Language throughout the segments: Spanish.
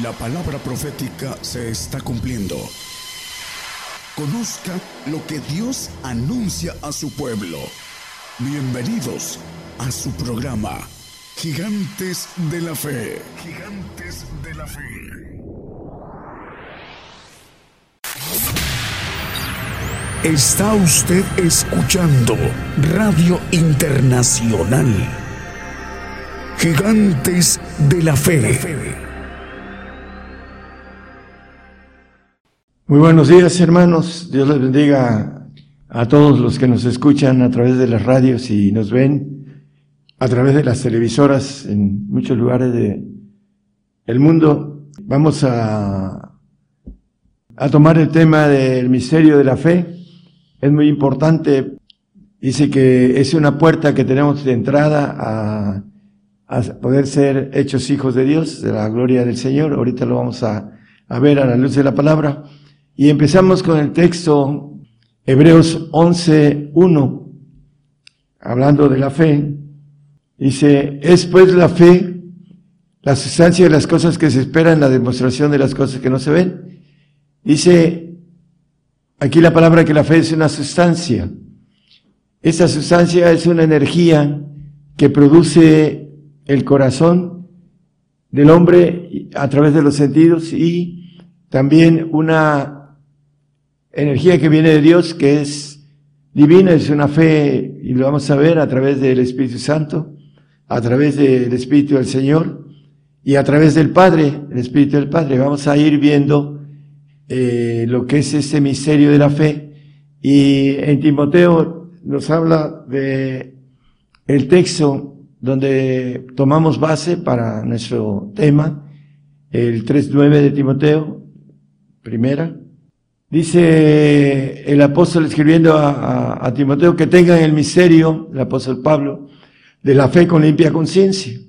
La palabra profética se está cumpliendo. Conozca lo que Dios anuncia a su pueblo. Bienvenidos a su programa, Gigantes de la Fe. Gigantes de la Fe. Está usted escuchando Radio Internacional. Gigantes de la Fe. Muy buenos días, hermanos. Dios les bendiga a todos los que nos escuchan a través de las radios y nos ven a través de las televisoras en muchos lugares de el mundo. Vamos a, a tomar el tema del misterio de la fe. Es muy importante. Dice que es una puerta que tenemos de entrada a, a poder ser hechos hijos de Dios, de la gloria del Señor. Ahorita lo vamos a, a ver a la luz de la palabra. Y empezamos con el texto Hebreos 11.1, hablando de la fe. Dice, es pues la fe la sustancia de las cosas que se esperan, la demostración de las cosas que no se ven. Dice aquí la palabra que la fe es una sustancia. Esa sustancia es una energía que produce el corazón del hombre a través de los sentidos y también una energía que viene de Dios, que es divina, es una fe, y lo vamos a ver a través del Espíritu Santo, a través del Espíritu del Señor y a través del Padre, el Espíritu del Padre. Vamos a ir viendo eh, lo que es ese misterio de la fe. Y en Timoteo nos habla de el texto donde tomamos base para nuestro tema, el 3.9 de Timoteo, primera, Dice el apóstol escribiendo a, Timoteo que tengan el misterio, el apóstol Pablo, de la fe con limpia conciencia.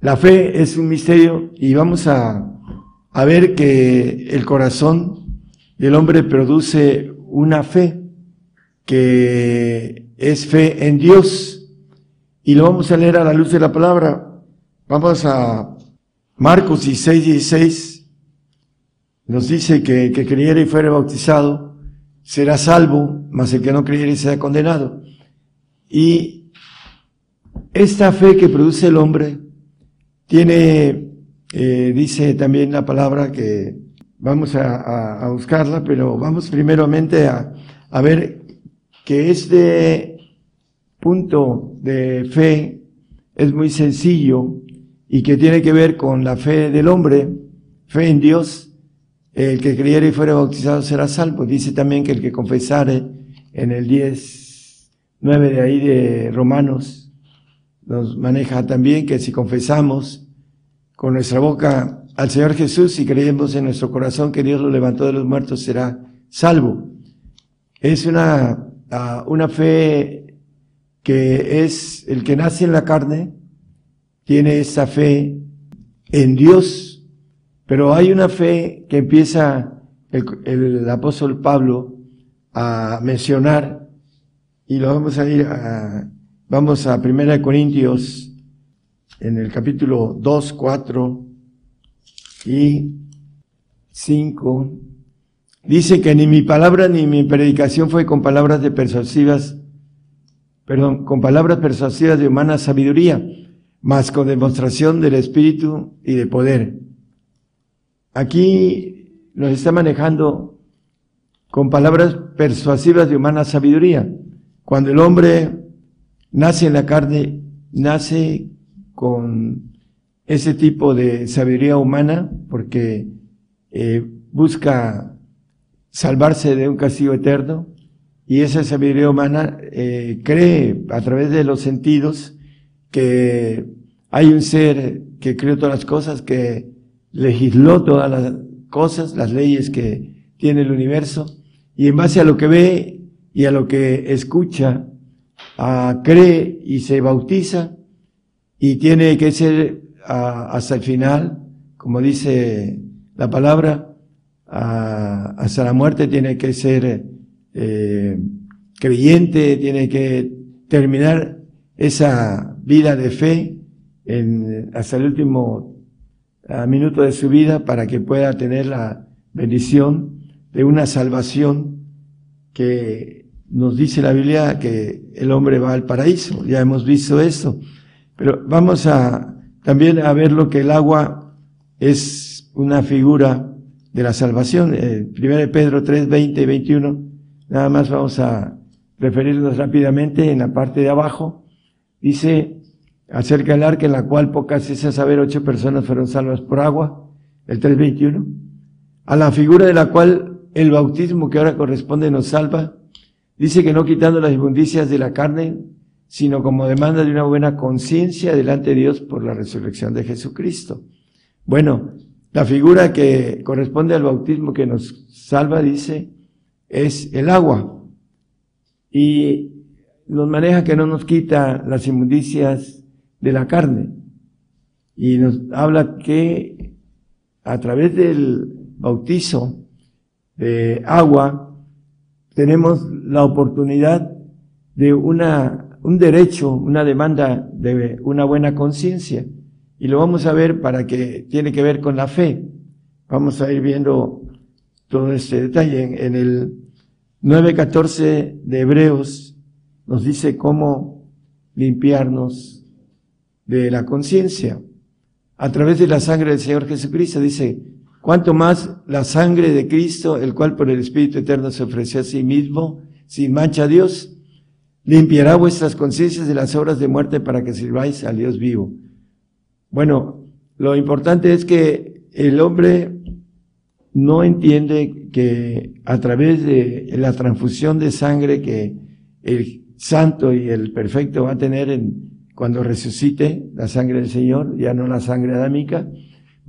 La fe es un misterio y vamos a, a ver que el corazón del hombre produce una fe que es fe en Dios. Y lo vamos a leer a la luz de la palabra. Vamos a Marcos 16, 16 nos dice que que creyere y fuere bautizado será salvo, mas el que no creyere será condenado. Y esta fe que produce el hombre tiene, eh, dice también la palabra que vamos a, a, buscarla, pero vamos primeramente a, a ver que este punto de fe es muy sencillo y que tiene que ver con la fe del hombre, fe en Dios, el que creyere y fuere bautizado será salvo. Dice también que el que confesare en el 10, 9 de ahí de Romanos, nos maneja también que si confesamos con nuestra boca al Señor Jesús y creemos en nuestro corazón que Dios lo levantó de los muertos, será salvo. Es una, ah, una fe que es el que nace en la carne, tiene esa fe en Dios pero hay una fe que empieza el, apóstol Pablo a mencionar y lo vamos a ir a, vamos a Primera Corintios en el capítulo 2, 4 y 5. Dice que ni mi palabra ni mi predicación fue con palabras de persuasivas, perdón, con palabras persuasivas de humana sabiduría, mas con demostración del Espíritu y de poder Aquí nos está manejando con palabras persuasivas de humana sabiduría. Cuando el hombre nace en la carne, nace con ese tipo de sabiduría humana porque eh, busca salvarse de un castigo eterno y esa sabiduría humana eh, cree a través de los sentidos que hay un ser que creó todas las cosas, que legisló todas las cosas, las leyes que tiene el universo, y en base a lo que ve y a lo que escucha, ah, cree y se bautiza, y tiene que ser hasta el final, como dice la palabra, hasta la muerte tiene que ser eh, creyente, tiene que terminar esa vida de fe hasta el último minuto de su vida para que pueda tener la bendición de una salvación que nos dice la Biblia que el hombre va al paraíso. Ya hemos visto eso. Pero vamos a también a ver lo que el agua es una figura de la salvación. Eh, 1 Pedro 3, 20 y 21. Nada más vamos a referirnos rápidamente en la parte de abajo. Dice acerca del arca en la cual pocas es a saber ocho personas fueron salvas por agua. El 3.21. A la figura de la cual el bautismo que ahora corresponde nos salva. Dice que no quitando las inmundicias de la carne, sino como demanda de una buena conciencia delante de Dios por la resurrección de Jesucristo. Bueno, la figura que corresponde al bautismo que nos salva, dice, es el agua. Y nos maneja que no nos quita las inmundicias de la carne. Y nos habla que a través del bautizo de agua tenemos la oportunidad de una, un derecho, una demanda de una buena conciencia. Y lo vamos a ver para que tiene que ver con la fe. Vamos a ir viendo todo este detalle. En, el 9.14 de Hebreos nos dice cómo limpiarnos de la conciencia a través de la sangre del Señor Jesucristo. Dice, cuanto más la sangre de Cristo, el cual por el Espíritu Eterno se ofreció a sí mismo, sin mancha a Dios, limpiará vuestras conciencias de las obras de muerte para que sirváis al Dios vivo. Bueno, lo importante es que el hombre no entiende que a través de la transfusión de sangre que el santo y el perfecto va a tener en, cuando resucite la sangre del Señor, ya no la sangre adámica,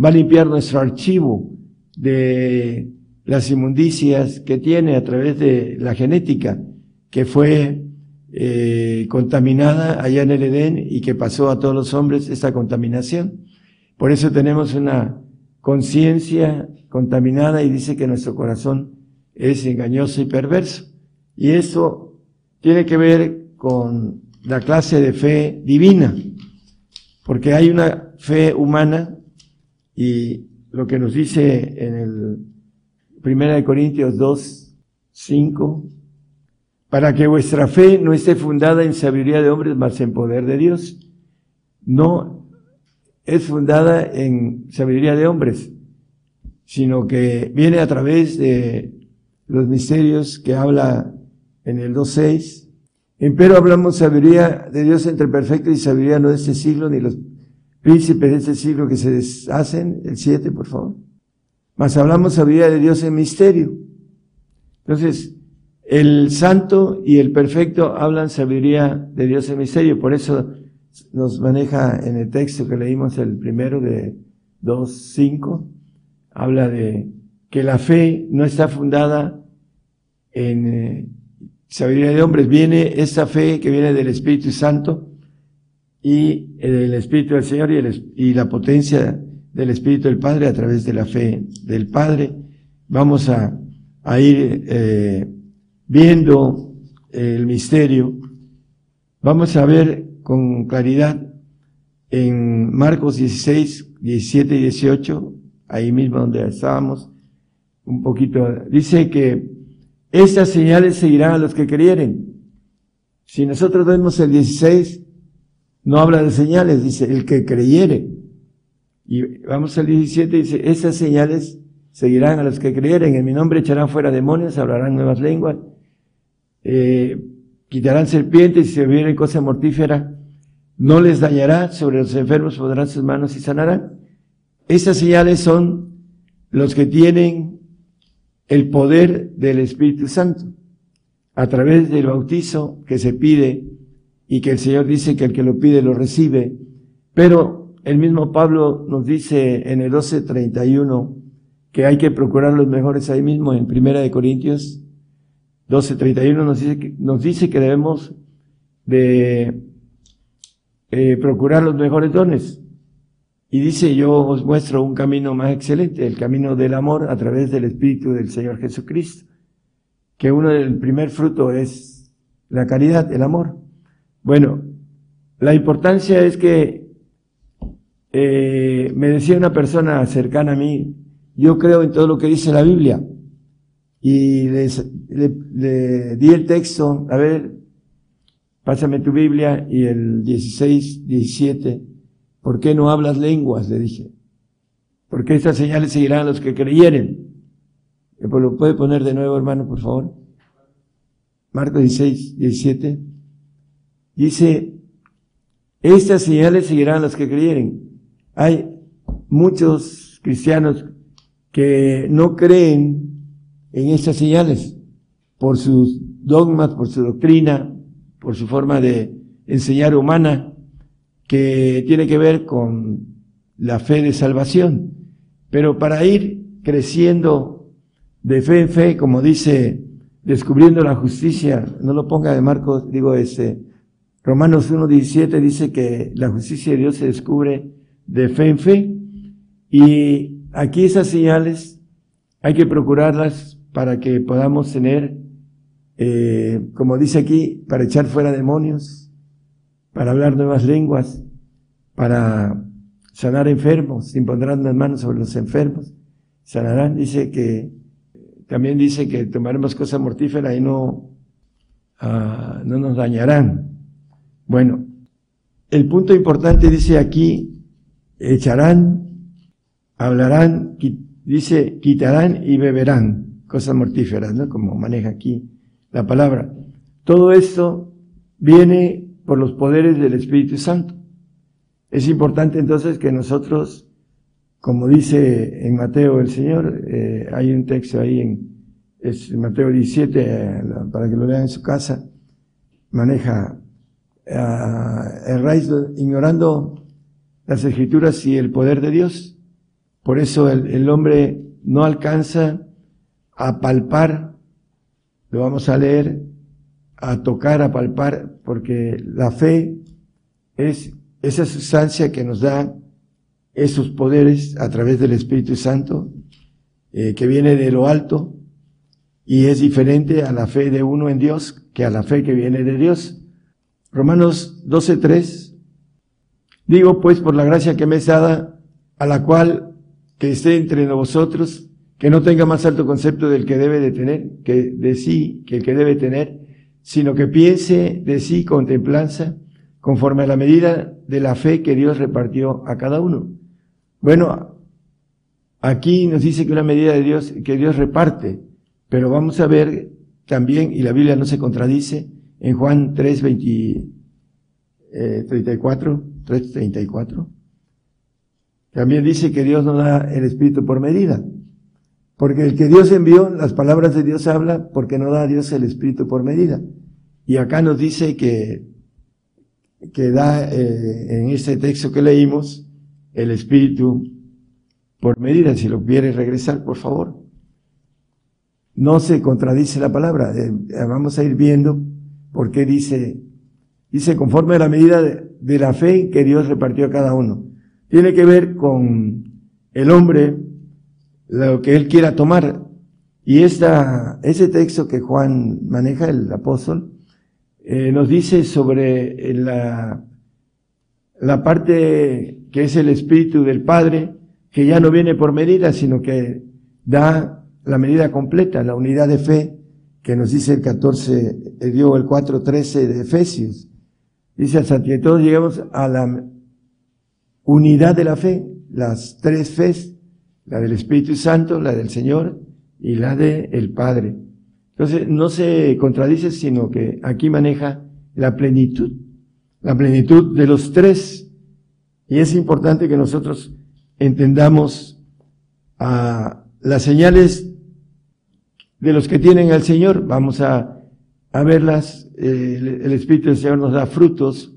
va a limpiar nuestro archivo de las inmundicias que tiene a través de la genética, que fue eh, contaminada allá en el Edén y que pasó a todos los hombres esta contaminación. Por eso tenemos una conciencia contaminada y dice que nuestro corazón es engañoso y perverso. Y eso tiene que ver con la clase de fe divina, porque hay una fe humana y lo que nos dice en el Primera de Corintios 2, 5, para que vuestra fe no esté fundada en sabiduría de hombres, mas en poder de Dios. No es fundada en sabiduría de hombres, sino que viene a través de los misterios que habla en el 2.6, Empero hablamos sabiduría de Dios entre perfecto y sabiduría no de este siglo, ni los príncipes de este siglo que se deshacen. El 7, por favor. Mas hablamos sabiduría de Dios en misterio. Entonces, el santo y el perfecto hablan sabiduría de Dios en misterio. Por eso nos maneja en el texto que leímos el primero de 2.5. Habla de que la fe no está fundada en eh, sabiduría de hombres, viene esa fe que viene del Espíritu Santo y del Espíritu del Señor y, la potencia del Espíritu del Padre a través de la fe del Padre. Vamos a, ir eh, viendo el misterio. Vamos a ver con claridad en Marcos 16, 17 y 18, ahí mismo donde estábamos, un poquito, dice que estas señales seguirán a los que creyeren. Si nosotros vemos el 16, no habla de señales, dice el que creyere. Y vamos al 17, dice, estas señales seguirán a los que creyeren. En mi nombre echarán fuera demonios, hablarán nuevas lenguas, eh, quitarán serpientes y si bebieren cosa mortífera, no les dañará, sobre los enfermos podrán sus manos y sanarán. Estas señales son los que tienen el poder del Espíritu Santo a través del bautizo que se pide y que el Señor dice que el que lo pide lo recibe. Pero el mismo Pablo nos dice en el 12:31 que hay que procurar los mejores ahí mismo en Primera de Corintios 12:31 nos dice que, nos dice que debemos de eh, procurar los mejores dones. Y dice, yo os muestro un camino más excelente, el camino del amor a través del Espíritu del Señor Jesucristo, que uno del primer fruto es la caridad, el amor. Bueno, la importancia es que eh, me decía una persona cercana a mí, yo creo en todo lo que dice la Biblia. Y le, di el texto, a ver, pásame tu Biblia y el 16, 17, ¿por qué no hablas lenguas? Le dije. Porque estas señales seguirán a los que creyeren. ¿Lo puede poner de nuevo, hermano, por favor? Marcos 16, 17. Dice, estas señales seguirán a los que creyeren. Hay muchos cristianos que no creen en estas señales por sus dogmas, por su doctrina, por su forma de enseñar humana, que tiene que ver con la fe de salvación. Pero para ir creciendo de fe en fe, como dice, descubriendo la justicia, no lo ponga de Marcos, digo este, Romanos 1.17 dice que la justicia de Dios se descubre de fe en fe. Y aquí esas señales hay que procurarlas para que podamos tener, eh, como dice aquí, para echar fuera demonios, para hablar nuevas lenguas, para sanar enfermos, impondrán las manos sobre los enfermos, sanarán, dice que, también dice que tomaremos cosas mortíferas y no, ah, no nos dañarán. Bueno, el punto importante dice aquí, echarán, hablarán, dice, quitarán y beberán cosas mortíferas, ¿no? Como maneja aquí la palabra. Todo esto viene por los poderes del Espíritu Santo. Es importante entonces que nosotros, como dice en Mateo el Señor, eh, hay un texto ahí en Mateo 17, eh, para que lo lean en su casa, maneja eh, el raíz ignorando las escrituras y el poder de Dios. Por eso el hombre no alcanza a palpar, lo vamos a leer, a tocar, a palpar, porque la fe es esa sustancia que nos da esos poderes a través del Espíritu Santo, eh, que viene de lo alto, y es diferente a la fe de uno en Dios que a la fe que viene de Dios. Romanos 12.3, digo pues por la gracia que me es dada, a la cual que esté entre vosotros, que no tenga más alto concepto del que debe de tener, que de sí, que el que debe tener, sino que piense de sí con templanza, conforme a la medida de la fe que Dios repartió a cada uno. Bueno, aquí nos dice que una medida de Dios, que Dios reparte, pero vamos a ver también, y la Biblia no se contradice, en Juan 3, 20, 34, 3, 34, también dice que Dios no da el Espíritu por medida. Porque el que Dios envió, las palabras de Dios habla porque no da a Dios el Espíritu por medida. Y acá nos dice que que da eh, en este texto que leímos el Espíritu por medida. Si lo quiere regresar, por favor. No se contradice la palabra. Eh, vamos a ir viendo por qué dice, dice conforme a la medida de la fe que Dios repartió a cada uno. Tiene que ver con el hombre, lo que él quiera tomar. Y esta, ese texto que Juan maneja, el apóstol, eh, nos dice sobre la, la parte que es el Espíritu del Padre, que ya no viene por medida, sino que da la medida completa, la unidad de fe, que nos dice el 14, eh, dio el 4.13 de Efesios. Dice hasta que todos lleguemos a la unidad de la fe, las tres fes, la del Espíritu Santo, la del Señor y la del el Padre. Entonces, no se contradice, sino que aquí maneja la plenitud, la plenitud de los tres. Y es importante que nosotros entendamos a las señales de los que tienen al Señor. Vamos a, a verlas. el, el Espíritu del Señor nos da frutos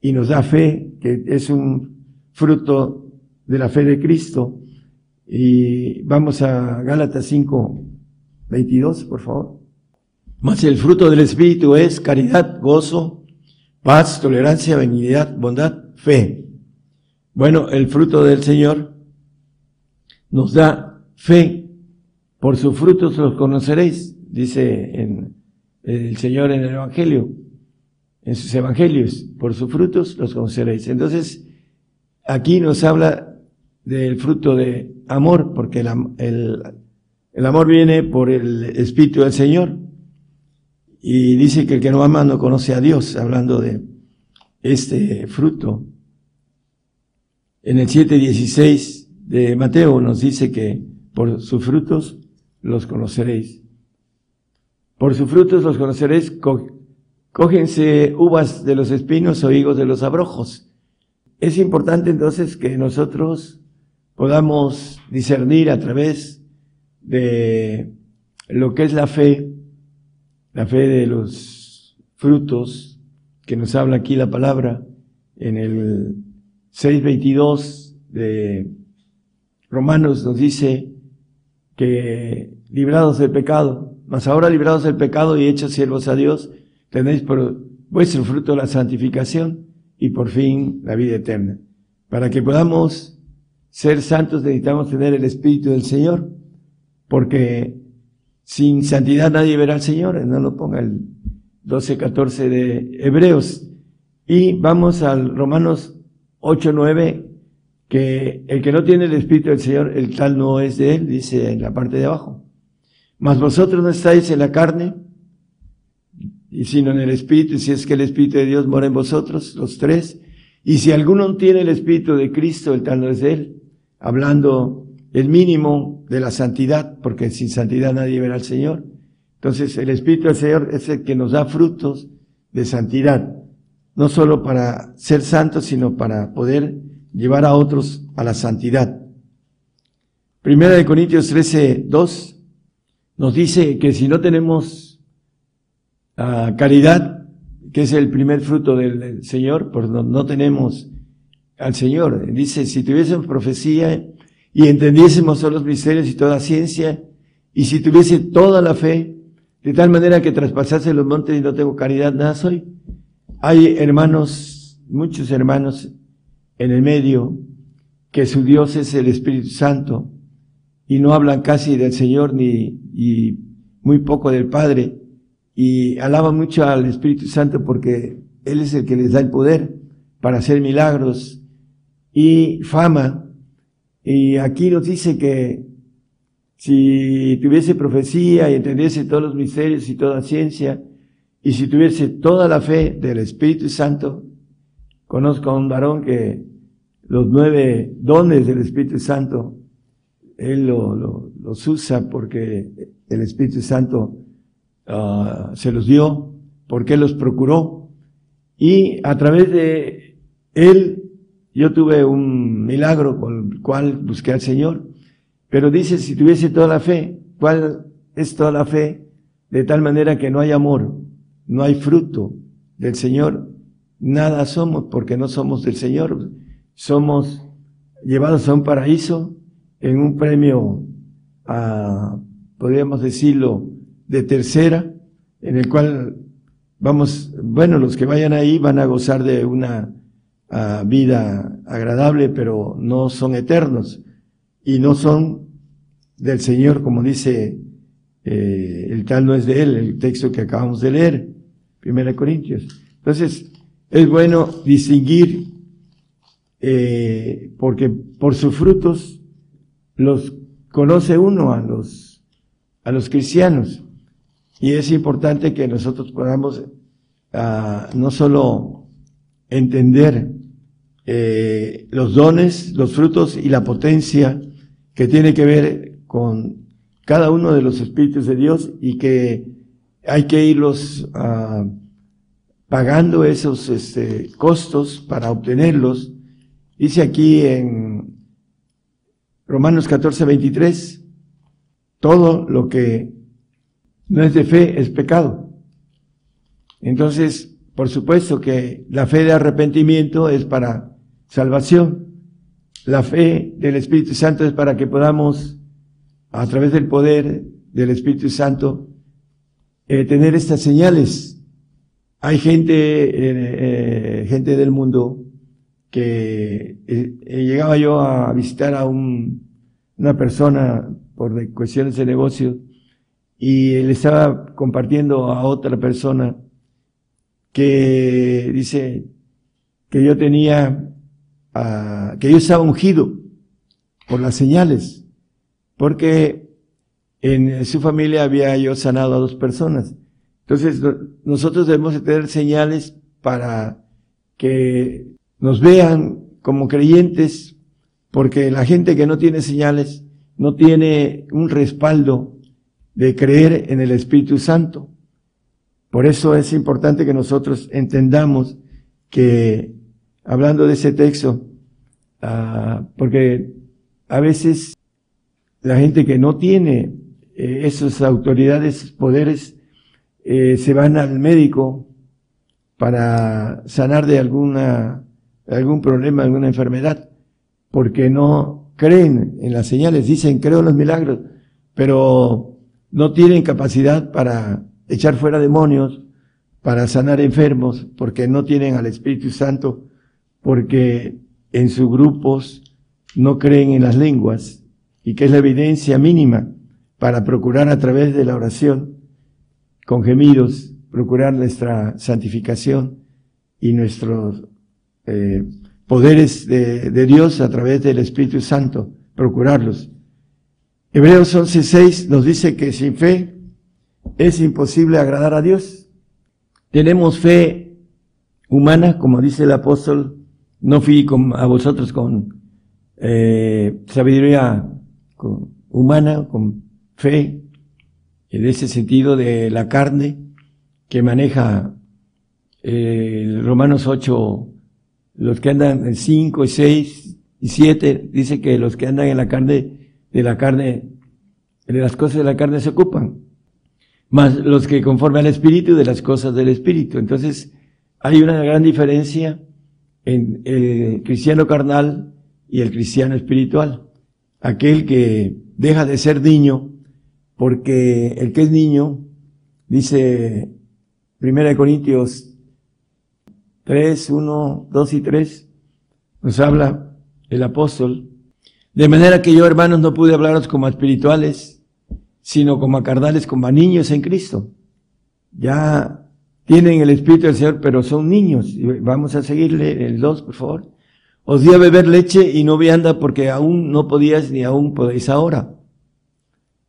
y nos da fe, que es un fruto de la fe de Cristo. Y vamos a Gálatas 5, 22, por favor. Mas el fruto del Espíritu es caridad, gozo, paz, tolerancia, benignidad, bondad, fe. Bueno, el fruto del Señor nos da fe. Por sus frutos los conoceréis, dice el Señor en el Evangelio, en sus Evangelios. Por sus frutos los conoceréis. Entonces, aquí nos habla del fruto de amor, porque el, el amor viene por el Espíritu del Señor. Y dice que el que no ama no conoce a Dios, hablando de este fruto. En el 7.16 de Mateo nos dice que por sus frutos los conoceréis. Por sus frutos los conoceréis, cógense uvas de los espinos o higos de los abrojos. Es importante entonces que nosotros podamos discernir a través de lo que es la fe, la fe de los frutos que nos habla aquí la palabra en el 6.22 de Romanos nos dice que librados del pecado, mas ahora librados del pecado y hechos siervos a Dios, tenéis por vuestro fruto la santificación y por fin la vida eterna. Para que podamos ser santos necesitamos tener el Espíritu del Señor, porque sin santidad nadie verá al Señor, no lo ponga el 12, 14 de Hebreos. Y vamos al Romanos 8, 9, que el que no tiene el Espíritu del Señor, el tal no es de él, dice en la parte de abajo. Mas vosotros no estáis en la carne, y sino en el Espíritu, si es que el Espíritu de Dios mora en vosotros, los tres. Y si alguno tiene el Espíritu de Cristo, el tal no es de él hablando el mínimo de la santidad, porque sin santidad nadie verá al Señor. Entonces el Espíritu del Señor es el que nos da frutos de santidad, no solo para ser santos, sino para poder llevar a otros a la santidad. Primera de Corintios 13, 2 nos dice que si no tenemos uh, caridad, que es el primer fruto del, Señor, pues no, no tenemos al Señor. Dice, si tuviésemos profecía y entendiésemos todos los misterios y toda ciencia, y si tuviese toda la fe, de tal manera que traspasase los montes y no tengo caridad, nada soy. Hay hermanos, muchos hermanos en el medio, que su Dios es el Espíritu Santo, y no hablan casi del Señor ni, y muy poco del Padre, y alaban mucho al Espíritu Santo porque Él es el que les da el poder para hacer milagros, y fama. Y aquí nos dice que si tuviese profecía y entendiese todos los misterios y toda ciencia, y si tuviese toda la fe del Espíritu Santo, conozco a un varón que los nueve dones del Espíritu Santo, él lo, los usa porque el Espíritu Santo uh, se los dio, porque él los procuró, y a través de él yo tuve un milagro con el cual busqué al Señor, pero dice, si tuviese toda la fe, ¿cuál es toda la fe? De tal manera que no hay amor, no hay fruto del Señor, nada somos porque no somos del Señor, somos llevados a un paraíso en un premio, podríamos decirlo, de tercera, en el cual vamos, bueno, los que vayan ahí van a gozar de una vida agradable, pero no son eternos y no son del Señor, como dice eh, el tal no es de Él, el texto que acabamos de leer, Primera Corintios. Entonces, es bueno distinguir, eh, porque por sus frutos los conoce uno a los, a los cristianos. Y es importante que nosotros podamos ah, no solo entender eh, los dones, los frutos y la potencia que tiene que ver con cada uno de los espíritus de Dios y que hay que irlos ah, pagando esos este, costos para obtenerlos. Dice aquí en Romanos 14, 23, todo lo que no es de fe es pecado. Entonces, por supuesto que la fe de arrepentimiento es para salvación. La fe del Espíritu Santo es para que podamos, a través del poder del Espíritu Santo, eh, tener estas señales. Hay gente, eh, eh, gente del mundo que llegaba yo a visitar a un, una persona por cuestiones de negocio y le estaba compartiendo a otra persona que dice que yo tenía que yo estaba ungido por las señales, porque en su familia había yo sanado a dos personas. Entonces, nosotros debemos tener señales para que nos vean como creyentes, porque la gente que no tiene señales no tiene un respaldo de creer en el Espíritu Santo. Por eso es importante que nosotros entendamos que, hablando de ese texto, ah, porque a veces la gente que no tiene eh, esas autoridades, poderes, eh, se van al médico para sanar de alguna, algún problema, alguna enfermedad, porque no creen en las señales, dicen creo en los milagros, pero no tienen capacidad para echar fuera demonios, para sanar enfermos, porque no tienen al Espíritu Santo, porque en sus grupos no creen en las lenguas, y que es la evidencia mínima para procurar a través de la oración, con gemidos, procurar nuestra santificación y nuestros eh, poderes de, de, Dios a través del Espíritu Santo, procurarlos. Hebreos 11.6 nos dice que sin fe es imposible agradar a Dios. Tenemos fe humana, como dice el apóstol, no fui con, a vosotros con eh, sabiduría humana, con fe, en ese sentido de la carne, que maneja eh, Romanos 8, los que andan en 5 y 6 y 7, dice que los que andan en la carne, de la carne, de las cosas de la carne se ocupan, más los que conforme al Espíritu de las cosas del Espíritu. Entonces, hay una gran diferencia en el cristiano carnal y el cristiano espiritual. Aquel que deja de ser niño, porque el que es niño, dice Primera de Corintios 3, 1, 2 y 3, nos habla el apóstol. De manera que yo, hermanos, no pude hablaros como espirituales, sino como a carnales, como a niños en Cristo. Ya tienen el Espíritu del Señor, pero son niños. Vamos a seguirle el 2, por favor. Os di a beber leche y no vianda porque aún no podías ni aún podéis ahora.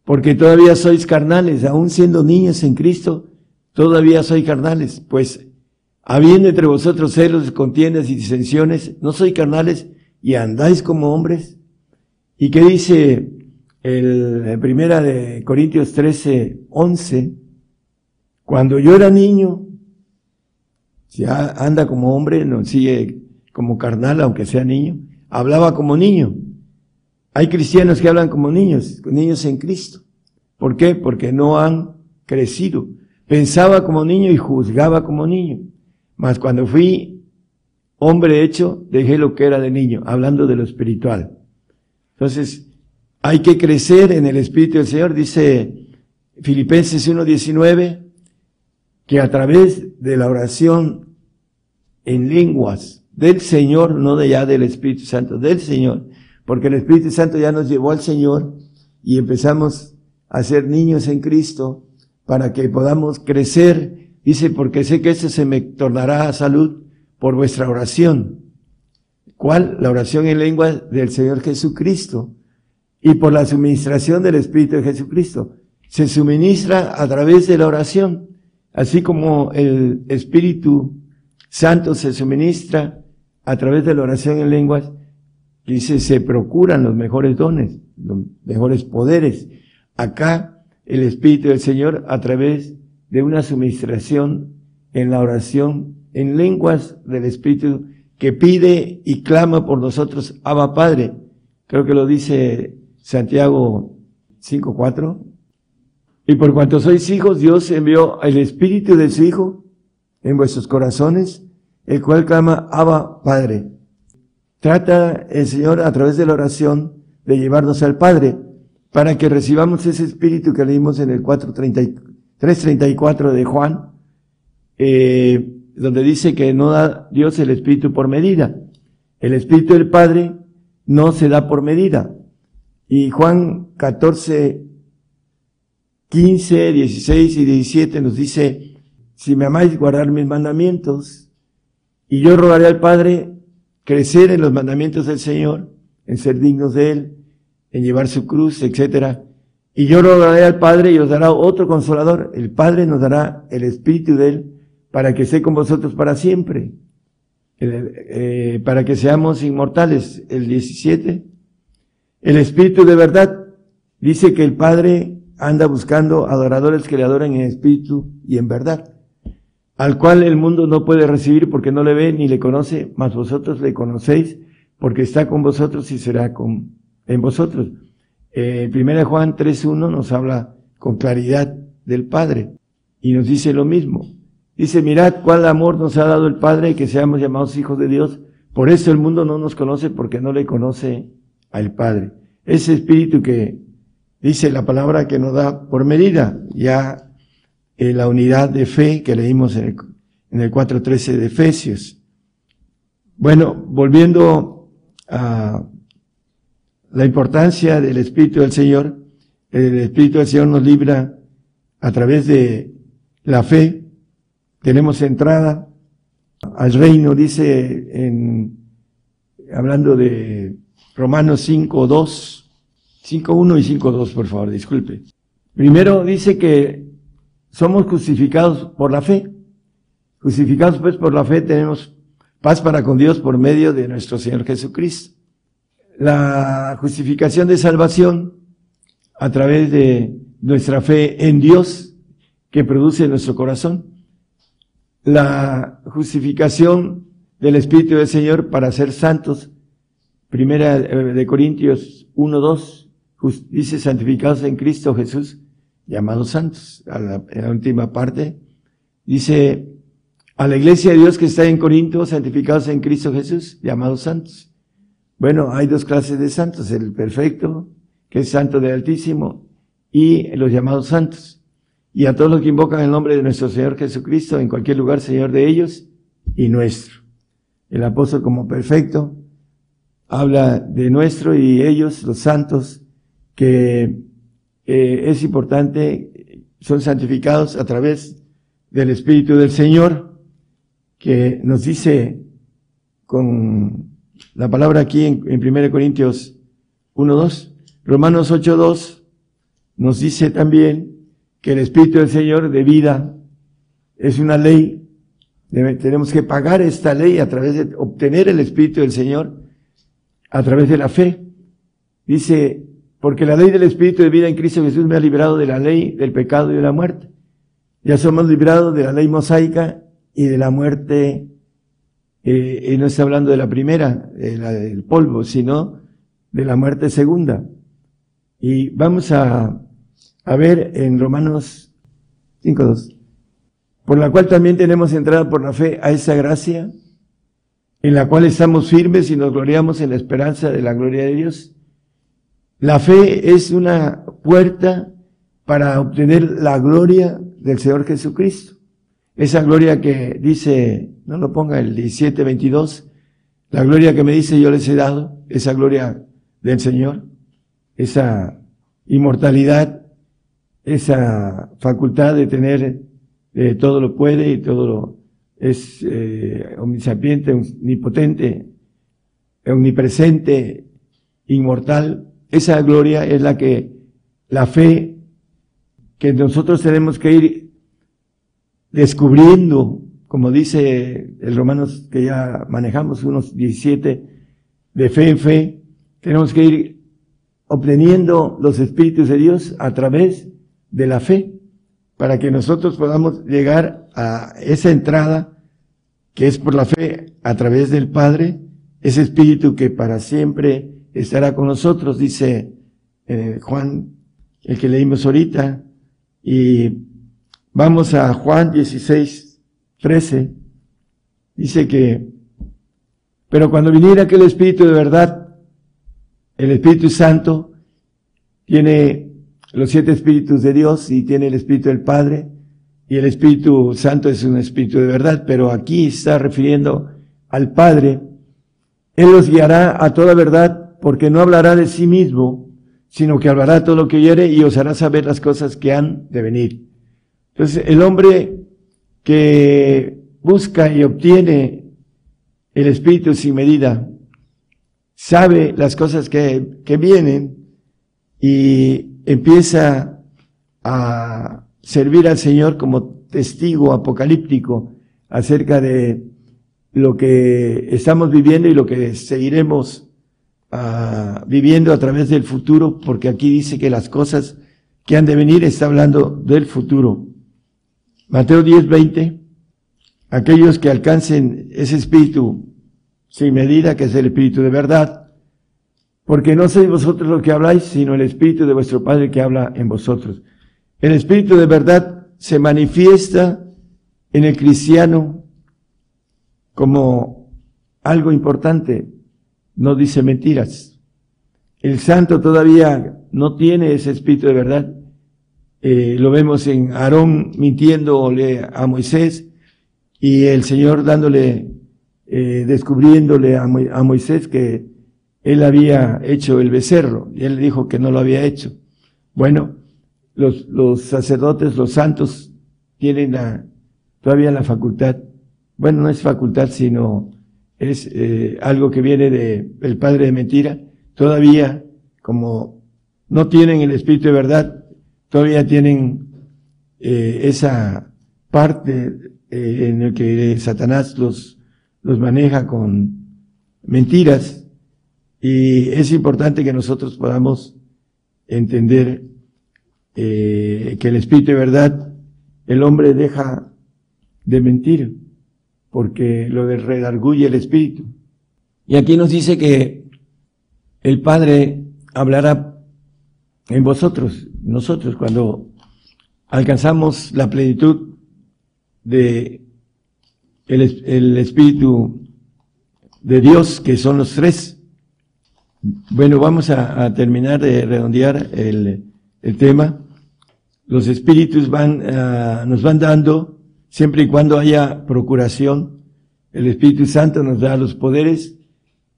Porque todavía sois carnales, aún siendo niños en Cristo, todavía sois carnales, pues habiendo entre vosotros celos, contiendas y disensiones, ¿no sois carnales y andáis como hombres? ¿Y qué dice el, primera de Corintios 13, 11? Cuando yo era niño, si anda como hombre, no sigue como carnal, aunque sea niño, hablaba como niño. Hay cristianos que hablan como niños, niños en Cristo. ¿Por qué? Porque no han crecido. Pensaba como niño y juzgaba como niño. Mas cuando fui hombre hecho, dejé lo que era de niño, hablando de lo espiritual. Entonces, hay que crecer en el Espíritu del Señor, dice Filipenses 1.19, que a través de la oración en lenguas del Señor, no de ya del Espíritu Santo, del Señor, porque el Espíritu Santo ya nos llevó al Señor y empezamos a ser niños en Cristo para que podamos crecer. Dice, porque sé que esto se me tornará a salud por vuestra oración. ¿Cuál? La oración en lengua del Señor Jesucristo y por la suministración del Espíritu de Jesucristo. Se suministra a través de la oración, así como el Espíritu Santo se suministra a través de la oración en lenguas Dice, se procuran los mejores dones, los mejores poderes. Acá, el Espíritu del Señor, a través de una suministración en la oración, en lenguas del Espíritu, que pide y clama por nosotros, Abba Padre. Creo que lo dice Santiago 5.4. Y por cuanto sois hijos, Dios envió el Espíritu de su Hijo en vuestros corazones, el cual clama, Abba Padre. Trata el Señor a través de la oración de llevarnos al Padre para que recibamos ese espíritu que leímos en el 3.34 de Juan, eh, donde dice que no da Dios el espíritu por medida. El espíritu del Padre no se da por medida. Y Juan 14, 15, 16 y 17 nos dice, si me amáis guardar mis mandamientos, y yo rogaré al Padre crecer en los mandamientos del Señor, en ser dignos de Él, en llevar su cruz, etcétera. Y yo rogaré al Padre y os dará otro consolador. El Padre nos dará el Espíritu de Él para que esté con vosotros para siempre, eh, para que seamos inmortales. El 17. El Espíritu de verdad dice que el Padre anda buscando adoradores que le adoren en espíritu y en verdad, al cual el mundo no puede recibir porque no le ve ni le conoce, mas vosotros le conocéis porque está con vosotros y será con, en vosotros. Eh, 1 Juan 3.1 nos habla con claridad del Padre y nos dice lo mismo. Dice, mirad cuál amor nos ha dado el Padre que seamos llamados hijos de Dios. Por eso el mundo no nos conoce porque no le conoce al Padre. Ese espíritu que dice la palabra que nos da por medida, ya en la unidad de fe que leímos en el, en el 4.13 de Efesios. Bueno, volviendo a la importancia del Espíritu del Señor, el Espíritu del Señor nos libra a través de la fe, tenemos entrada al reino, dice en, hablando de Romanos 5, 2, 5.1 y 5.2, por favor, disculpe. Primero dice que somos justificados por la fe. Justificados pues por la fe tenemos paz para con Dios por medio de nuestro Señor Jesucristo. La justificación de salvación a través de nuestra fe en Dios que produce nuestro corazón. La justificación del Espíritu del Señor para ser santos. Primera de Corintios 1, 2 dice santificados en Cristo Jesús, llamados santos. A la, en la última parte dice a la iglesia de Dios que está en Corinto, santificados en Cristo Jesús, llamados santos. Bueno, hay dos clases de santos, el perfecto, que es santo del Altísimo, y los llamados santos. Y a todos los que invocan el nombre de nuestro Señor Jesucristo, en cualquier lugar, Señor de ellos y nuestro. El apóstol como perfecto habla de nuestro y ellos, los santos, que eh, es importante, son santificados a través del Espíritu del Señor, que nos dice con la palabra aquí en, en 1 Corintios 1.2, Romanos 8.2, nos dice también que el Espíritu del Señor de vida es una ley, tenemos que pagar esta ley a través de obtener el Espíritu del Señor, a través de la fe. Dice porque la ley del Espíritu de vida en Cristo Jesús me ha librado de la ley del pecado y de la muerte. Ya somos librados de la ley mosaica y de la muerte, eh, y no está hablando de la primera, de la del polvo, sino de la muerte segunda. Y vamos a, a ver en Romanos 5.2, por la cual también tenemos entrada por la fe a esa gracia, en la cual estamos firmes y nos gloriamos en la esperanza de la gloria de Dios. La fe es una puerta para obtener la gloria del Señor Jesucristo. Esa gloria que dice, no lo ponga el 17-22, la gloria que me dice yo les he dado, esa gloria del Señor, esa inmortalidad, esa facultad de tener eh, todo lo puede y todo lo es eh, omnisapiente, omnipotente, omnipresente, inmortal, esa gloria es la que, la fe que nosotros tenemos que ir descubriendo, como dice el Romanos que ya manejamos, unos 17, de fe en fe, tenemos que ir obteniendo los espíritus de Dios a través de la fe, para que nosotros podamos llegar a esa entrada que es por la fe a través del Padre, ese espíritu que para siempre estará con nosotros, dice eh, Juan, el que leímos ahorita. Y vamos a Juan 16, 13. Dice que, pero cuando viniera aquel Espíritu de verdad, el Espíritu Santo tiene los siete Espíritus de Dios y tiene el Espíritu del Padre, y el Espíritu Santo es un Espíritu de verdad, pero aquí está refiriendo al Padre. Él los guiará a toda verdad porque no hablará de sí mismo, sino que hablará todo lo que oyere y os hará saber las cosas que han de venir. Entonces, el hombre que busca y obtiene el Espíritu sin medida, sabe las cosas que, que vienen y empieza a servir al Señor como testigo apocalíptico acerca de lo que estamos viviendo y lo que seguiremos uh, viviendo a través del futuro, porque aquí dice que las cosas que han de venir está hablando del futuro. Mateo 10, 20. Aquellos que alcancen ese espíritu sin medida, que es el espíritu de verdad, porque no sois vosotros los que habláis, sino el espíritu de vuestro Padre que habla en vosotros. El espíritu de verdad se manifiesta en el cristiano como algo importante, no dice mentiras. El santo todavía no tiene ese espíritu de verdad. Eh, lo vemos en Aarón mintiéndole a Moisés y el Señor dándole, eh, descubriéndole a, a Moisés que él había hecho el becerro y él dijo que no lo había hecho. Bueno, los, los sacerdotes, los santos, tienen la, todavía la facultad, bueno, no es facultad, sino es eh, algo que viene de, del padre de mentira, todavía como no tienen el espíritu de verdad, todavía tienen eh, esa parte eh, en el que Satanás los, los maneja con mentiras. Y es importante que nosotros podamos entender que el espíritu de verdad, el hombre deja de mentir porque lo redarguye el Espíritu. Y aquí nos dice que el Padre hablará en vosotros, nosotros, cuando alcanzamos la plenitud de el, Espíritu de Dios, que son los tres. Bueno, vamos a, terminar de redondear el, tema. Los espíritus van, ah, nos van dando siempre y cuando haya procuración, el Espíritu Santo nos da los poderes.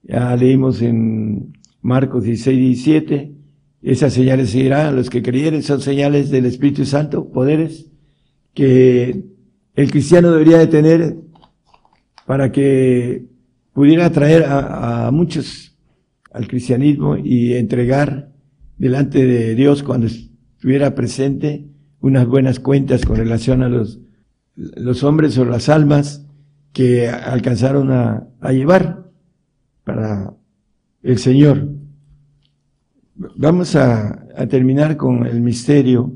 Ya leímos en Marcos 16, 17, esas señales seguirán a los que creyeren, son señales del Espíritu Santo, poderes que el cristiano debería de tener para que pudiera atraer a, a muchos al cristianismo y entregar delante de Dios cuando estuviera presente unas buenas cuentas con relación a los los hombres o las almas que alcanzaron a, llevar para el Señor. Vamos a, terminar con el misterio.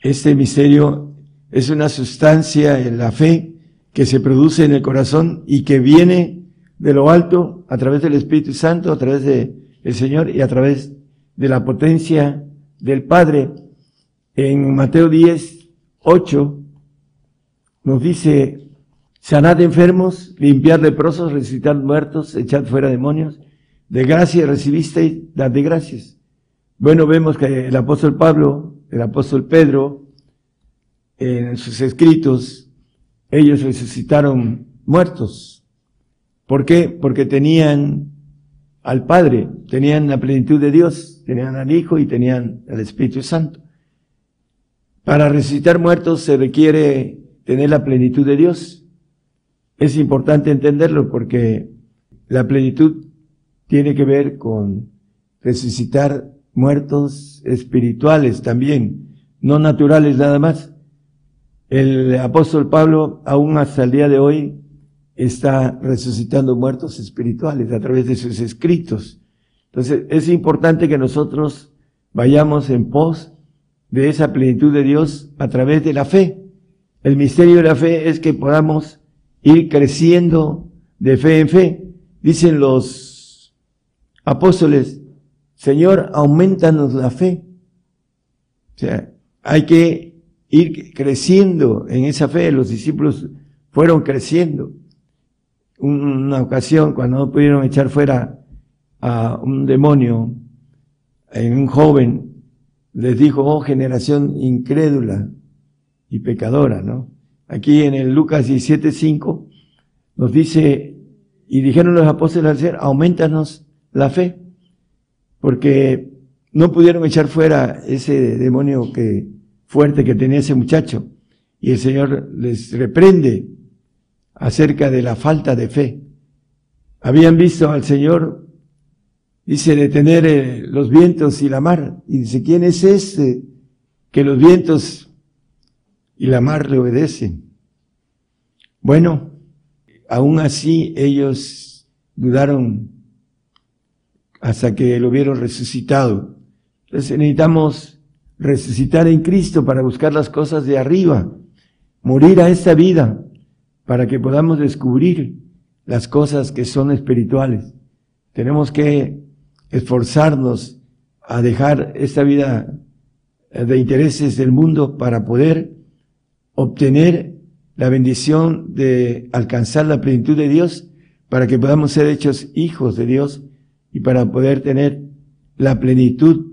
Este misterio es una sustancia en la fe que se produce en el corazón y que viene de lo alto a través del Espíritu Santo, a través del el Señor y a través de la potencia del Padre. En Mateo 10, 8, nos dice, sanad enfermos, limpiar leprosos, resucitar muertos, echad fuera demonios, de gracia recibisteis, dad de gracias. Bueno, vemos que el apóstol Pablo, el apóstol Pedro, en sus escritos, ellos resucitaron muertos. ¿Por qué? Porque tenían al Padre, tenían la plenitud de Dios, tenían al Hijo y tenían al Espíritu Santo. Para resucitar muertos se requiere tener la plenitud de Dios. Es importante entenderlo porque la plenitud tiene que ver con resucitar muertos espirituales también, no naturales nada más. El apóstol Pablo, aún hasta el día de hoy, está resucitando muertos espirituales a través de sus escritos. Entonces, es importante que nosotros vayamos en pos de esa plenitud de Dios a través de la fe. El misterio de la fe es que podamos ir creciendo de fe en fe. Dicen los apóstoles, Señor, aumentanos la fe. O sea, hay que ir creciendo en esa fe. Los discípulos fueron creciendo. Una ocasión, cuando no pudieron echar fuera a un demonio en un joven, les dijo, oh generación incrédula, y pecadora, ¿no? Aquí en el Lucas 17:5 nos dice, y dijeron los apóstoles al ser, aumentanos la fe, porque no pudieron echar fuera ese demonio que, fuerte que tenía ese muchacho. Y el Señor les reprende acerca de la falta de fe. habían visto al Señor, dice, detener eh, los vientos y la mar. Y dice, ¿quién es este que los vientos y la mar le obedecen? Bueno, aún así ellos dudaron hasta que lo vieron resucitado. Entonces necesitamos resucitar en Cristo para buscar las cosas de arriba, morir a esta vida para que podamos descubrir las cosas que son espirituales. Tenemos que esforzarnos a dejar esta vida de intereses del mundo para poder obtener la bendición de alcanzar la plenitud de Dios, para que podamos ser hechos hijos de Dios y para poder tener la plenitud,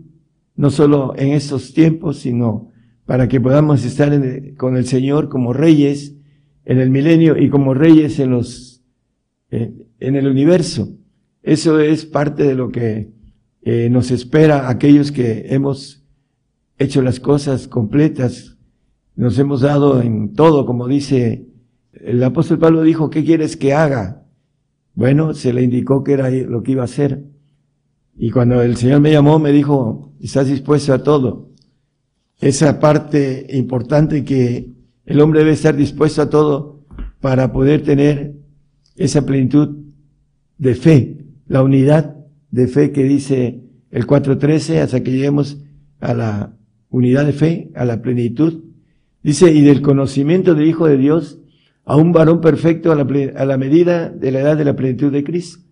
no solo en estos tiempos, sino para que podamos estar con el Señor como reyes en el milenio y como reyes en los en el universo. Eso es parte de lo que eh, nos espera aquellos que hemos hecho las cosas completas, nos hemos dado en todo, como dice el apóstol Pablo dijo, ¿qué quieres que haga? Bueno, se le indicó que era lo que iba a hacer. Y cuando el Señor me llamó, me dijo, ¿estás dispuesto a todo? Esa parte importante que el hombre debe estar dispuesto a todo para poder tener esa plenitud de fe, la unidad de fe que dice el 4.13 hasta que lleguemos a la unidad de fe, a la plenitud. Dice, y del conocimiento del Hijo de Dios a un varón perfecto a la, medida de la edad de la plenitud de Cristo.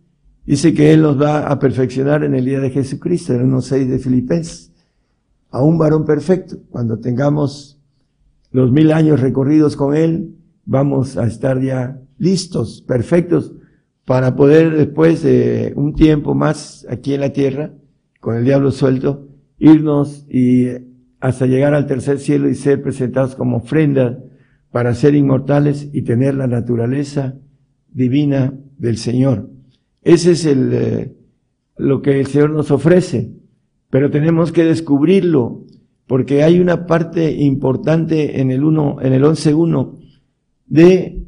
Dice que Él nos va a perfeccionar en el día de Jesucristo, en unos seis de Filipenses. A un varón perfecto. Cuando tengamos los mil años recorridos con Él, vamos a estar ya listos, perfectos, para poder después de un tiempo más aquí en la tierra, con el diablo suelto, irnos y hasta llegar al tercer cielo y ser presentados como ofrenda para ser inmortales y tener la naturaleza divina del Señor. Ese es el, eh, lo que el Señor nos ofrece, pero tenemos que descubrirlo, porque hay una parte importante en el uno, en el 11.1 de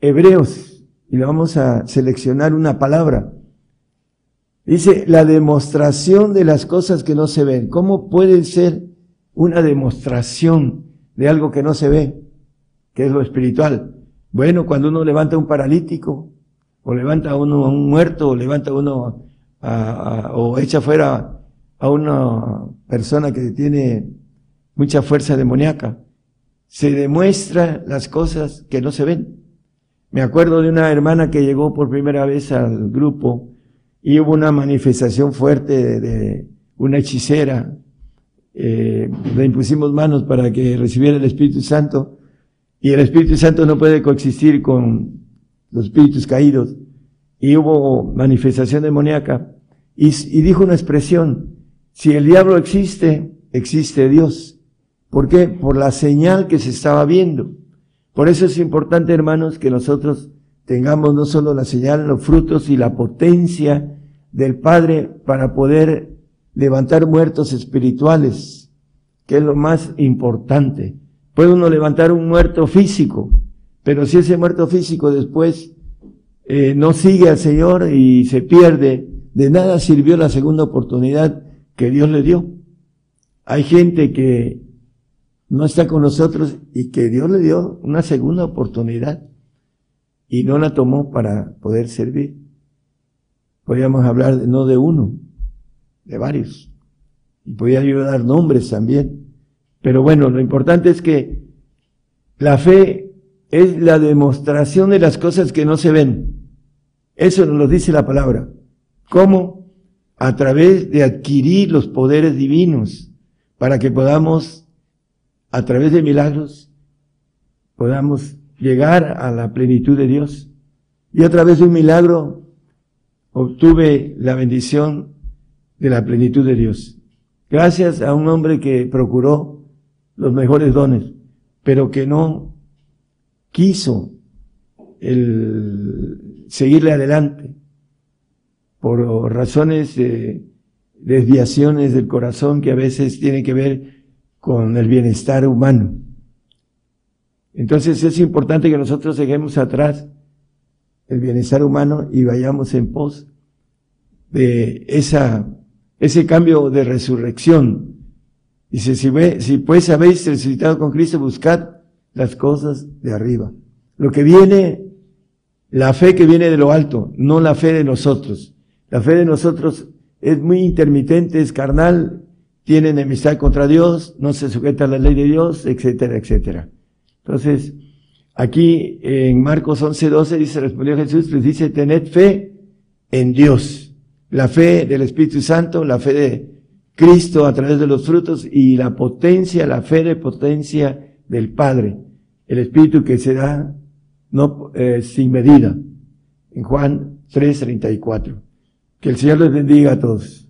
Hebreos, y le vamos a seleccionar una palabra. Dice, la demostración de las cosas que no se ven. ¿Cómo puede ser una demostración de algo que no se ve? Que es lo espiritual. Bueno, cuando uno levanta un paralítico, o levanta a uno a un muerto, o levanta a uno o echa fuera a una persona que tiene mucha fuerza demoníaca, se demuestra las cosas que no se ven. Me acuerdo de una hermana que llegó por primera vez al grupo y hubo una manifestación fuerte de, una hechicera. Eh, le impusimos manos para que recibiera el Espíritu Santo y el Espíritu Santo no puede coexistir con los espíritus caídos. Y hubo manifestación demoníaca y, y dijo una expresión, si el diablo existe, existe Dios. ¿Por qué? Por la señal que se estaba viendo. Por eso es importante, hermanos, que nosotros tengamos no solo la señal, los frutos y la potencia del Padre para poder levantar muertos espirituales, que es lo más importante. Puede uno levantar un muerto físico, pero si ese muerto físico después eh, no sigue al Señor y se pierde, de nada sirvió la segunda oportunidad que Dios le dio. Hay gente que no está con nosotros y que Dios le dio una segunda oportunidad y no la tomó para poder servir. Podríamos hablar no de uno, de varios. Y podría yo dar nombres también. Pero bueno, lo importante es que la fe es la demostración de las cosas que no se ven. Eso nos lo dice la palabra. ¿Cómo? A través de adquirir los poderes divinos para que podamos a través de milagros podamos llegar a la plenitud de Dios. Y a través de un milagro obtuve la bendición de la plenitud de Dios. Gracias a un hombre que procuró los mejores dones, pero que no quiso el seguirle adelante por razones de desviaciones del corazón que a veces tienen que ver con el bienestar humano. Entonces es importante que nosotros dejemos atrás el bienestar humano y vayamos en pos de esa, ese cambio de resurrección. Dice, si, si pues habéis resucitado con Cristo, buscad las cosas de arriba. Lo que viene, la fe que viene de lo alto, no la fe de nosotros. La fe de nosotros es muy intermitente, es carnal, tiene enemistad contra Dios, no se sujeta a la ley de Dios, etcétera, etcétera. Entonces, aquí en Marcos 11, 12 dice, respondió Jesús, les dice, tened fe en Dios. La fe del Espíritu Santo, la fe de Cristo a través de los frutos y la potencia, la fe de potencia del Padre. El Espíritu que será no, eh, sin medida. En Juan 3, 34. Que el Señor les bendiga a todos.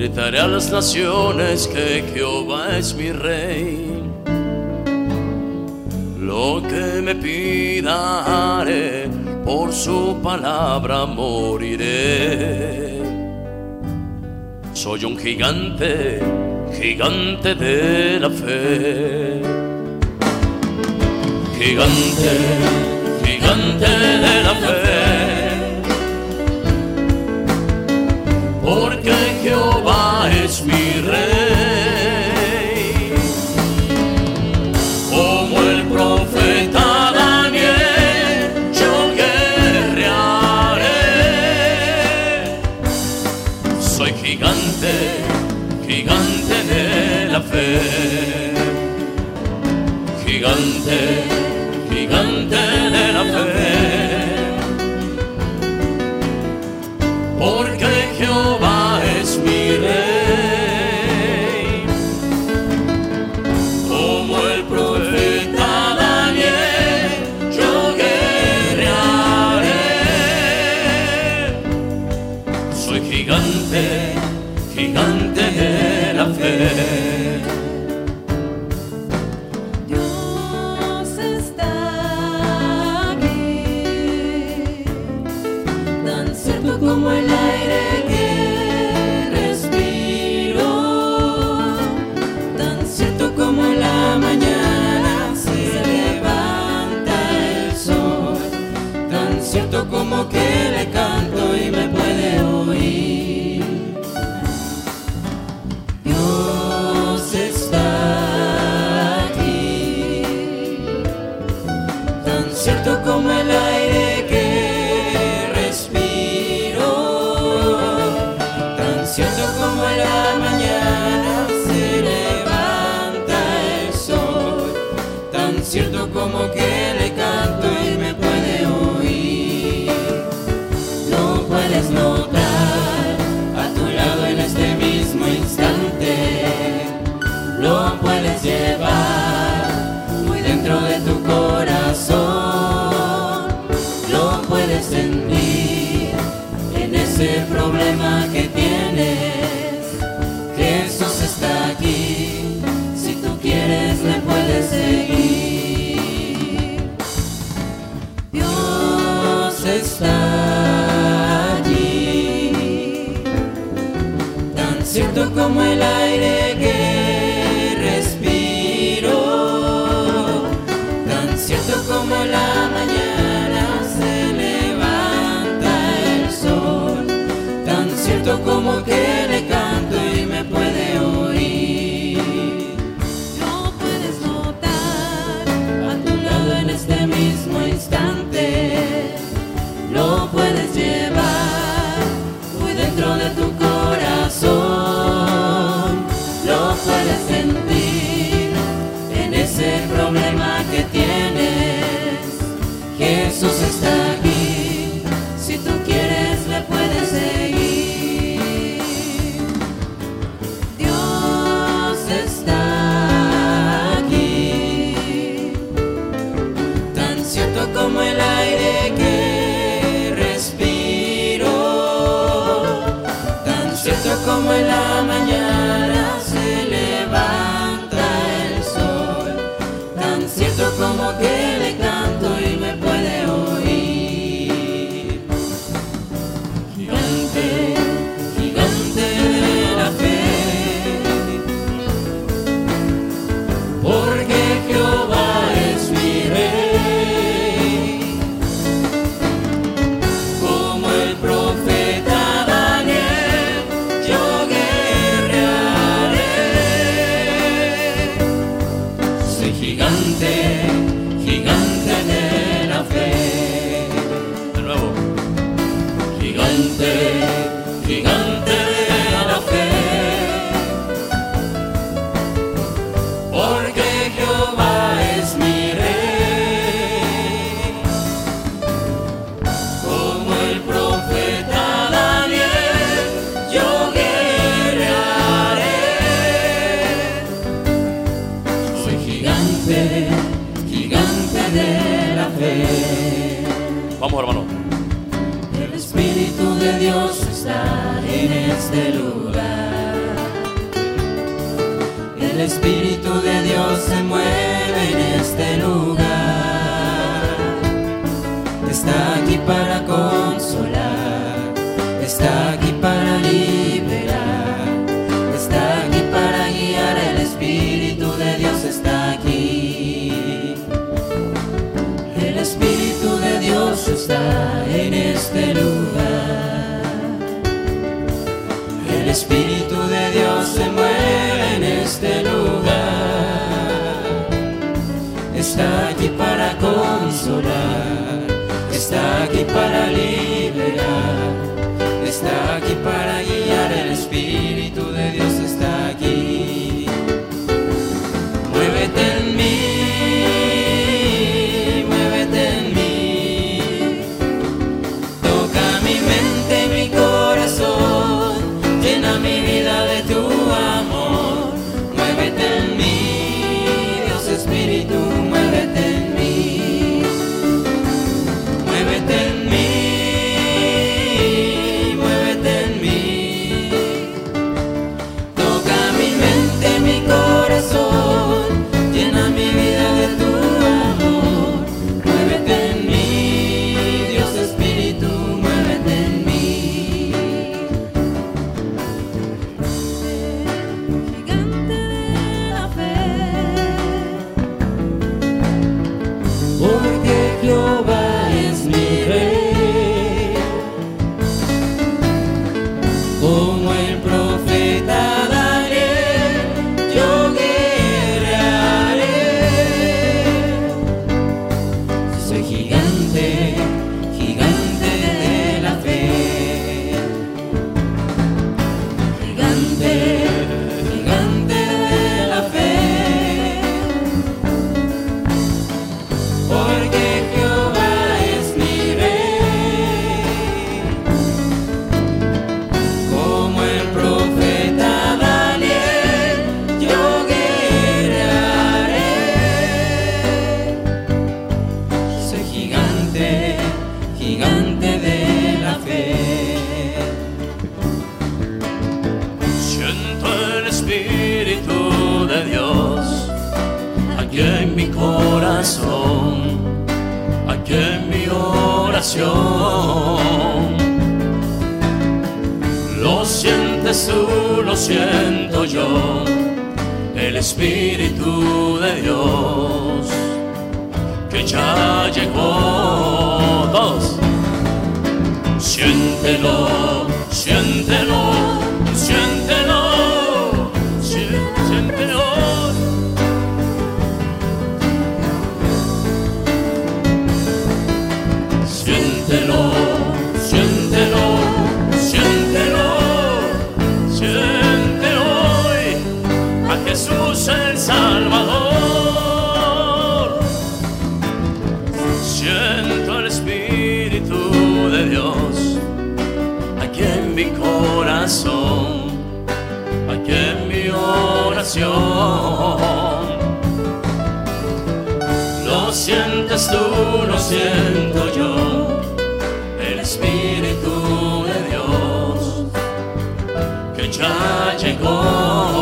Gritaré a las naciones que Jehová es mi rey. Lo que me pida por su palabra moriré. Soy un gigante gigante de la fe. Gigante, gigante de la fe. Porque Jehová es mi rey. Como el profeta Daniel, yo guerrearé. Soy gigante gigante de la fe, gigante, en este lugar. El Espíritu de Dios se mueve en este lugar. Está aquí para consolar, está aquí para liberar, está aquí para guiar. El Espíritu de Dios está aquí. El Espíritu de Dios está en este lugar. Espíritu de Dios se mueve en este lugar. Está aquí para consolar, está aquí para liberar, está aquí para guiar el Espíritu. Lo sientes tú, lo siento yo, el Espíritu de Dios que ya llegó.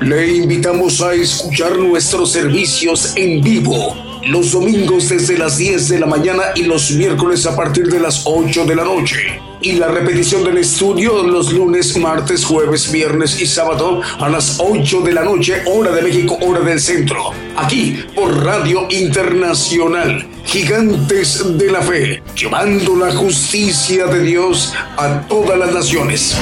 Le invitamos a escuchar nuestros servicios en vivo los domingos desde las 10 de la mañana y los miércoles a partir de las 8 de la noche y la repetición del estudio los lunes, martes, jueves, viernes y sábado a las 8 de la noche, hora de México, hora del centro. Aquí por Radio Internacional, Gigantes de la Fe, llevando la justicia de Dios a todas las naciones.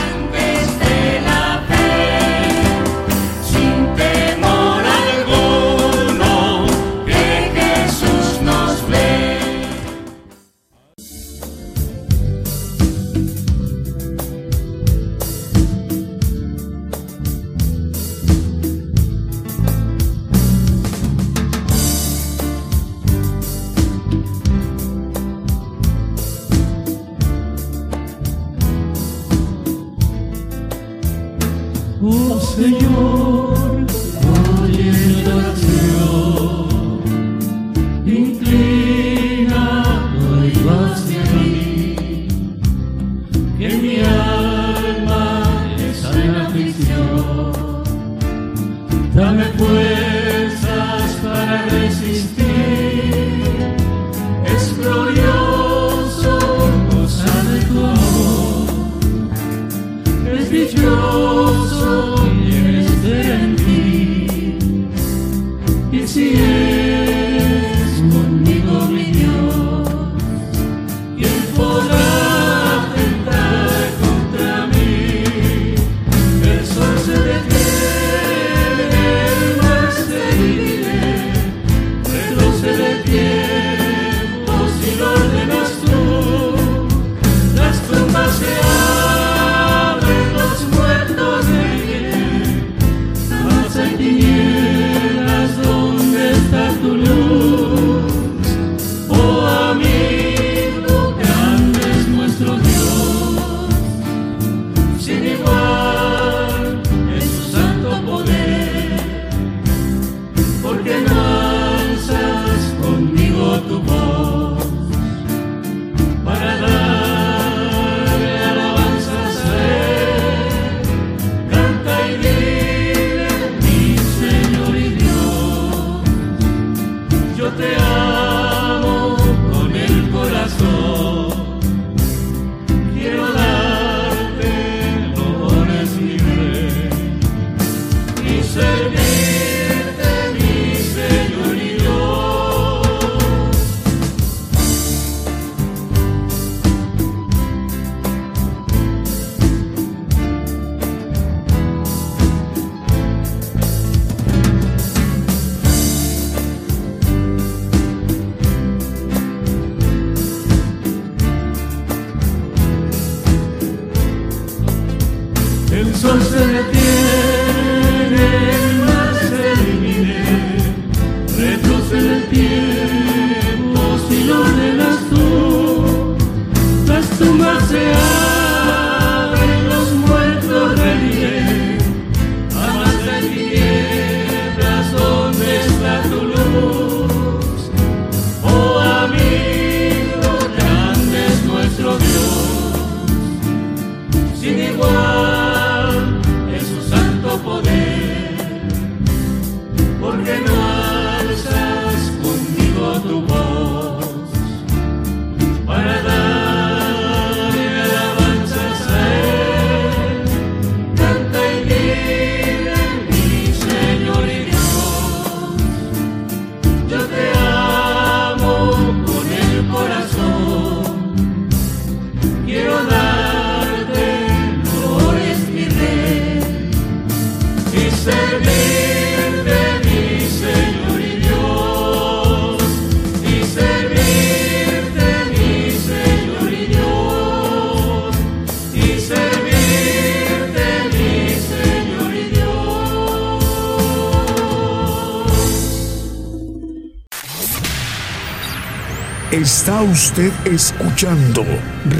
Escuchando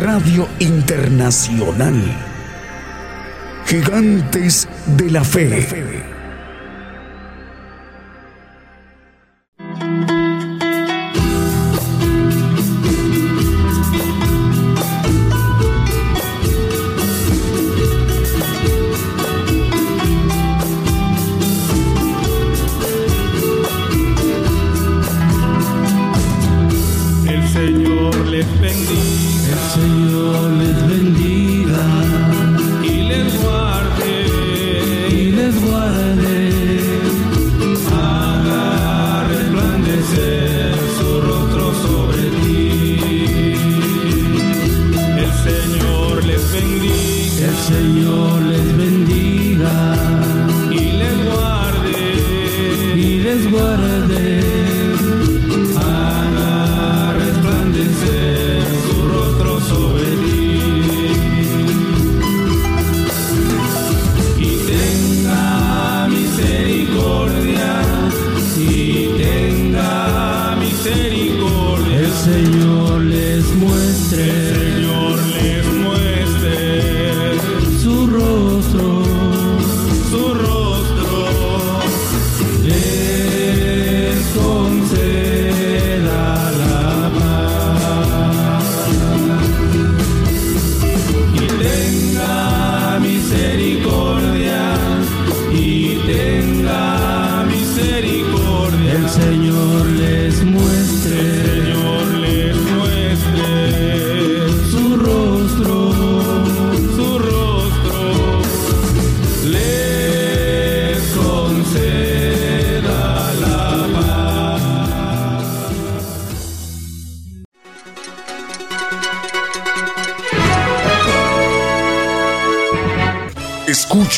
Radio Internacional. Gigantes de la Fe.